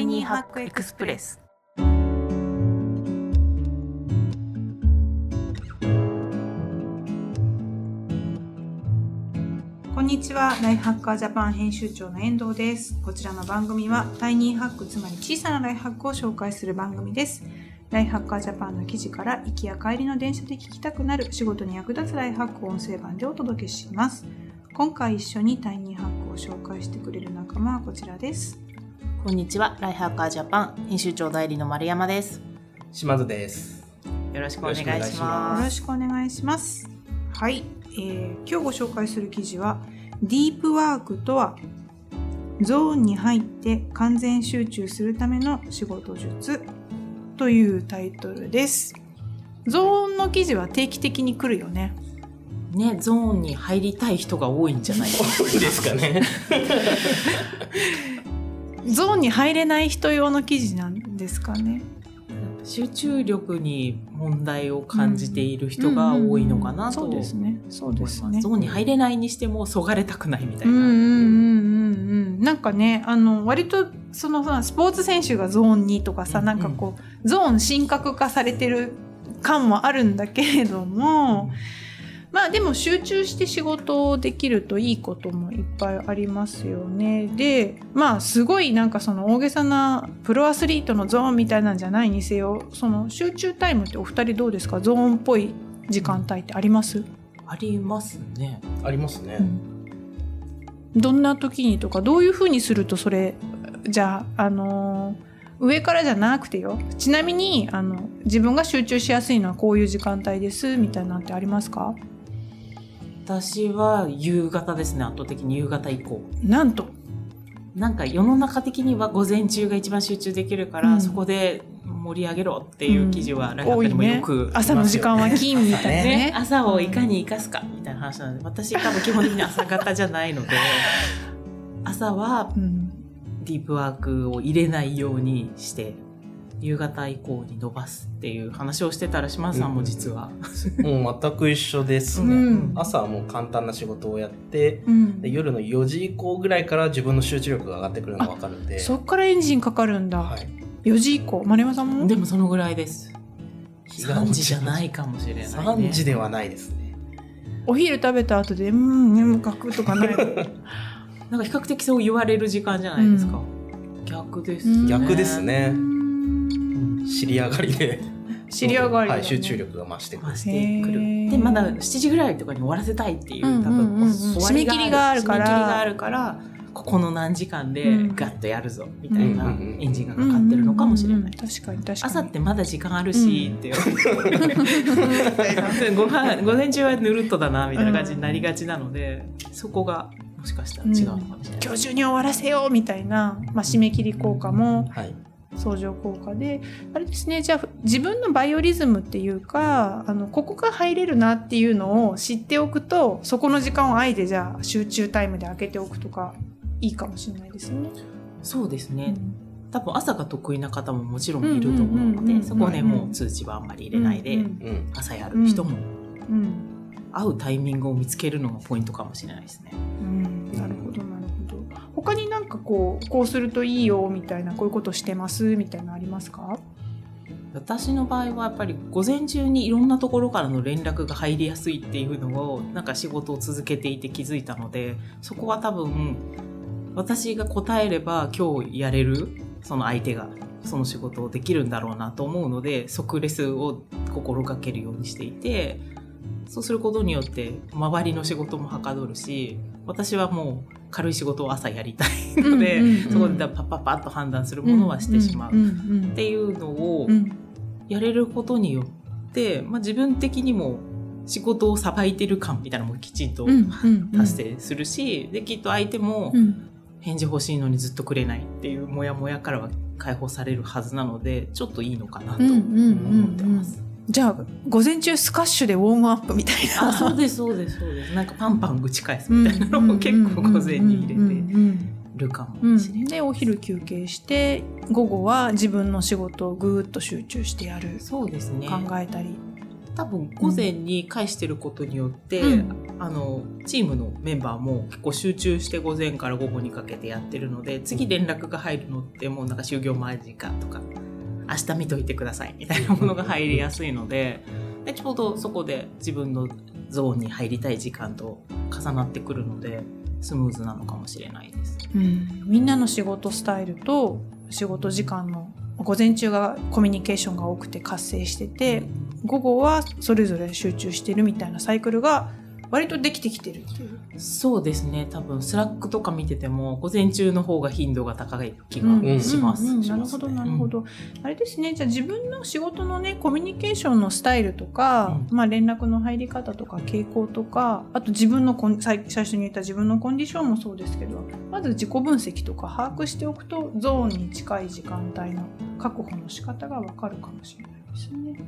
イニーハックエクスプレス。こんにちは。ライフハッカージャパン編集長の遠藤です。こちらの番組はタイニーハックつまり小さなライフハックを紹介する番組です。ライフハッカージャパンの記事から行きや帰りの電車で聞きたくなる仕事に役立つライフハックを音声版でお届けします。今回一緒にタイニーハックを紹介してくれる仲間はこちらです。こんにちはライフハッカージャパン編集長代理の丸山です島津です。よろしくお願いしまよろしくお願いします。はい、えー今日ご紹介する記事はディープワークとはゾーンに入って完全集中するための仕事術というタイトルです。ゾーンの記事は定期的に来るよね。ねゾーンに入りたい人が多いんじゃないですか 多いですかね。ゾーンに入れない人用の記事なんですかね。集中力に問題を感じている人が多いのかなとそう思いますですね。そうですね。ゾーンに入れないにしてもそがれたくないみたいな、うんうんうんうんうんなんかねあの割とそのさスポーツ選手がゾーンにとかさ、うんなんかこうゾーン神格化されてる感もあるんだけれども、まあでも集中して仕事をできるといいこともいっぱいありますよね。でまあすごいなんかその大げさなプロアスリートのゾーンみたいなんじゃないにせよその集中タイムってお二人どうですか？ゾーンっぽい時間帯ってあります、ありますね。ありますね。どんな時にとかどういうふうにするとそれじゃあ、あのー上からじゃなくてよ。ちなみにあの自分が集中しやすいのはこういう時間帯ですみたいなのってありますか？私は夕方ですね圧倒的に夕方以降。なんと。なんか世の中的には午前中が一番集中できるから、うん。そこで盛り上げろっていう記事はライフハッもよねく、朝の時間は金みたいなね。ね、朝をいかに生かすかみたいな話なので私多分基本的に朝方じゃないので 朝はうん。ディープワークを入れないようにして夕方以降に伸ばすっていう話をしてたら島津さんも実は、もう全く一緒です。うね。ん。朝はもう簡単な仕事をやって、うん。で夜の4時以降ぐらいから自分の集中力が上がってくるのがわかるんで。そっからエンジンかかるんだ、はい。4時以降？丸山さんも？でもそのぐらいです。日が3時じゃないかもしれない、ね、3時ではないですね。お昼食べた後でうん眠かくとかない なんか比較的そう言われる時間じゃないですか、逆です、うん逆ですね。うん尻上がりで、知り上がりだね。はい、集中力が増してくるてくる。でまだ7時ぐらいとかに終わらせたいっていう、うんうんうんうん。多分締め切りがあるから。締め切りがあるからここの何時間でうん。ガッとやるぞみたいなうんうんうん。エンジンがかかってるのかもしれない、うんうんうん。確かに確かに。朝ってまだ時間あるしって、ご飯午前中はぬるっとだなみたいな感じになりがちなので、そこがもしかしたら違うのかもしれない、今日中に終わらせようみたいな、まあ、締め切り効果もはい。相乗効果であれですねじゃあ自分のバイオリズムっていうかあのここが入れるなっていうのを知っておくとそこの時間をあえてじゃあ集中タイムで開けておくとかいいかもしれないですね。そうですね、うん多分朝が得意な方ももちろんいると思うのうんうんうんうんでそこでうんもう通知はあんまり入れないで、うんうん。朝やる人もうん会うタイミングを見つけるのがポイントかもしれないですね。うんこうこうするといいよみたいなこういうことしてますみたいなありますか？私の場合はやっぱり午前中にいろんなところからの連絡が入りやすいっていうのをなんか仕事を続けていて気づいたのでそこは多分私が答えれば今日やれるその相手がその仕事をできるんだろうなと思うので即レスを心がけるようにしていてそうすることによって周りの仕事もはかどるし私はもう軽い仕事を朝やりたいので、うんうんうん。そこでパッパッパッと判断するものはしてしまう。んんっていうのをうん。やれることによって、まあ、自分的にも仕事をさばいてる感みたいなのもきちんとうんうん達成するし、できっと相手もうん。返事欲しいのにずっとくれないっていうモヤモヤからは解放されるはずなのでちょっといいのかなとうんうん思ってうん。うんます。じゃあ午前中スカッシュでウォームアップみたいな。あそうですそうですそうです。なんかパンパン打ち返すみたいなのも結構午前に入れてるかもしれない。でお昼休憩して午後は自分の仕事をぐーっと集中してやる。そうですね。考えたり、多分午前に返してることによって、うん。あのチームのメンバーも結構集中して午前から午後にかけてやってるので次連絡が入るのってもうなんか就業間近とか明日見といてください。みたいなものが入りやすいので。でちょうどそこで自分のゾーンに入りたい時間と重なってくるのでスムーズなのかもしれないです。うん、みんなの仕事スタイルと仕事時間の午前中がコミュニケーションが多くて活性してて午後はそれぞれ集中してるみたいなサイクルが割とできてきてるっていう。そうですね。多分スラックとか見てても午前中の方が頻度が高い気うんがします。うん。うんなるほどなるほど、あれですね。じゃあ自分の仕事のねコミュニケーションのスタイルとか、うまあ、連絡の入り方とか傾向とかあと自分のコン最最初に言った自分のコンディションもそうですけどまず自己分析とか把握しておくとゾーンに近い時間帯の確保の仕方がわかるかもしれないですね。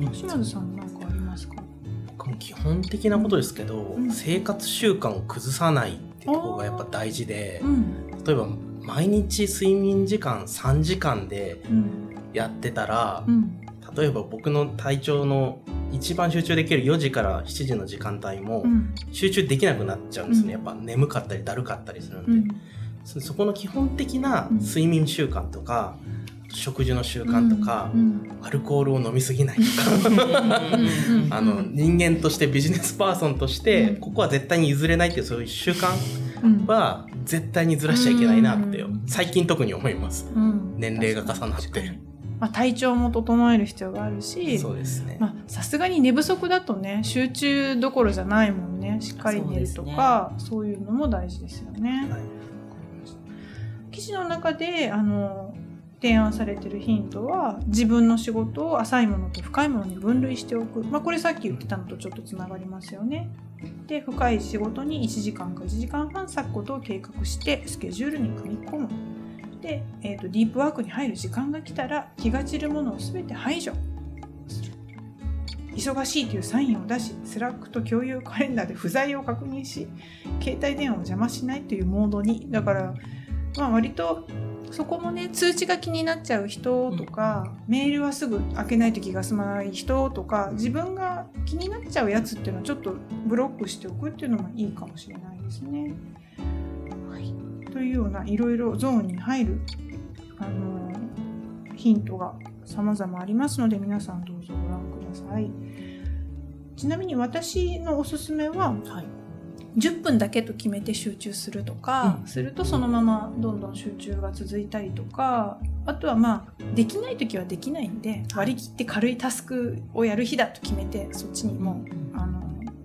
うん。島津さん何かありますか？基本的なことですけど、うん。生活習慣を崩さないってところがやっぱ大事でう、ん。例えば毎日睡眠時間3時間でうん。やってたらう、ん。例えば僕の体調の一番集中できる4時から7時の時間帯もうん。集中できなくなっちゃうんですね、うん。やっぱ眠かったりだるかったりするんで、うん。そそこの基本的なうん。睡眠習慣とか、食事の習慣とか、うんアルコールを飲みすぎないとうんかうんあの人間としてビジネスパーソンとして、うん。ここは絶対に譲れないっていうそういう習慣うん。は絶対にずらしちゃいけないなって、うん最近特に思います。うん。年齢が重なって。まあ、体調も整える必要があるし。そうですね、まあさすがに寝不足だとね集中どころじゃないもんね。しっかり寝るとかそう,、いうのも大事ですよね。はい。記事の中であの提案されてるヒントは自分の仕事を浅いものと深いものに分類しておく、まあ、これさっき言ってたのとちょっとつながりますよね。で深い仕事に1時間か1時間半割くことを計画してスケジュールに組み込む。で、えー、とディープワークに入る時間が来たら気が散るものを全て排除する忙しいというサインを出しスラックと共有カレンダーで不在を確認し携帯電話を邪魔しないというモードにだからまあ割とそこもね通知が気になっちゃう人とか、メールはすぐ開けないと気が済まない人とか自分が気になっちゃうやつっていうのはちょっとブロックしておくっていうのもいいかもしれないですね。はい、というようないろいろゾーンに入る、あのヒントが様々ありますので皆さんどうぞご覧ください。ちなみに私のおすすめははい10分だけと決めて集中するとか、うん。するとそのままどんどん集中が続いたりとかあとはまあできない時はできないんで割り切って軽いタスクをやる日だと決めてそっちにもうあの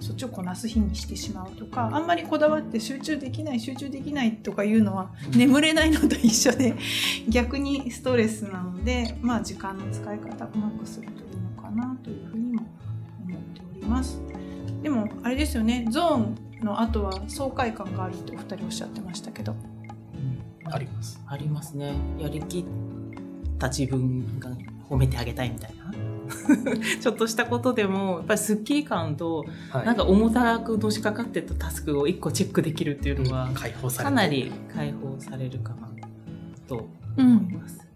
そっちをこなす日にしてしまうとかあんまりこだわって集中できない集中できないとかいうのは眠れないのと一緒で 逆にストレスなので、まあ、時間の使い方うまくするといいのかなというふうにも思っております。でもあれですよねゾーンの後は爽快感があるってお二人おっしゃってましたけど。あります。ありますね。やりきった自分が褒めてあげたいみたいな。ちょっとしたことでもやっぱりすっきり感とはい。なんか重たくのしかかってたタスクを一個チェックできるっていうのは解放されて。かなり解放されるかなと思います。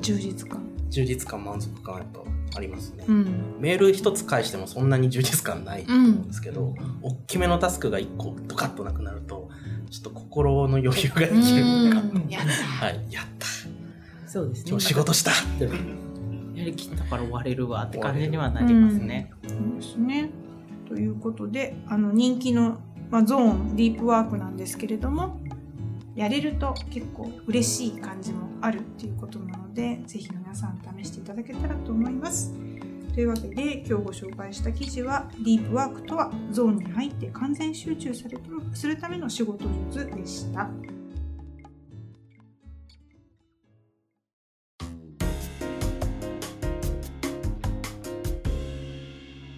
充実感。充実感満足感はやっぱありますね、うん。メール一つ返してもそんなに充実感ないと思うんですけど、大きめのタスクが一個ドカッとなくなるとちょっと心の余裕ができるっていうか、うん。やった。はい。やった。そうですね。今日仕事した。ってやりきったから終われるわって感じにはなりますね。そうですね。ということであの人気の、まあ、ゾーンディープワークなんですけれどもやれると結構嬉しい感じもあるっていうことなのでぜひ皆さん試していただけたらと思います。というわけで今日ご紹介した記事はディープワークとはゾーンに入って完全集中されするための仕事術でした。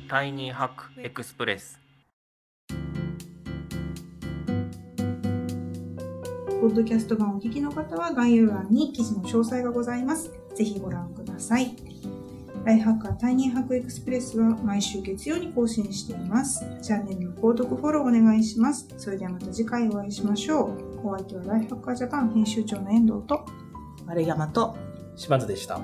タイニーハックエクスプレスポッドキャスト版をお聞きの方は概要欄に記事の詳細がございます。ぜひご覧ください。ライフハッカータイニーハックエクスプレスは毎週月曜に更新しています。チャンネルの購読フォローお願いします。それではまた次回お会いしましょう。お相手はライフハッカージャパン編集長の遠藤と丸山と島津でした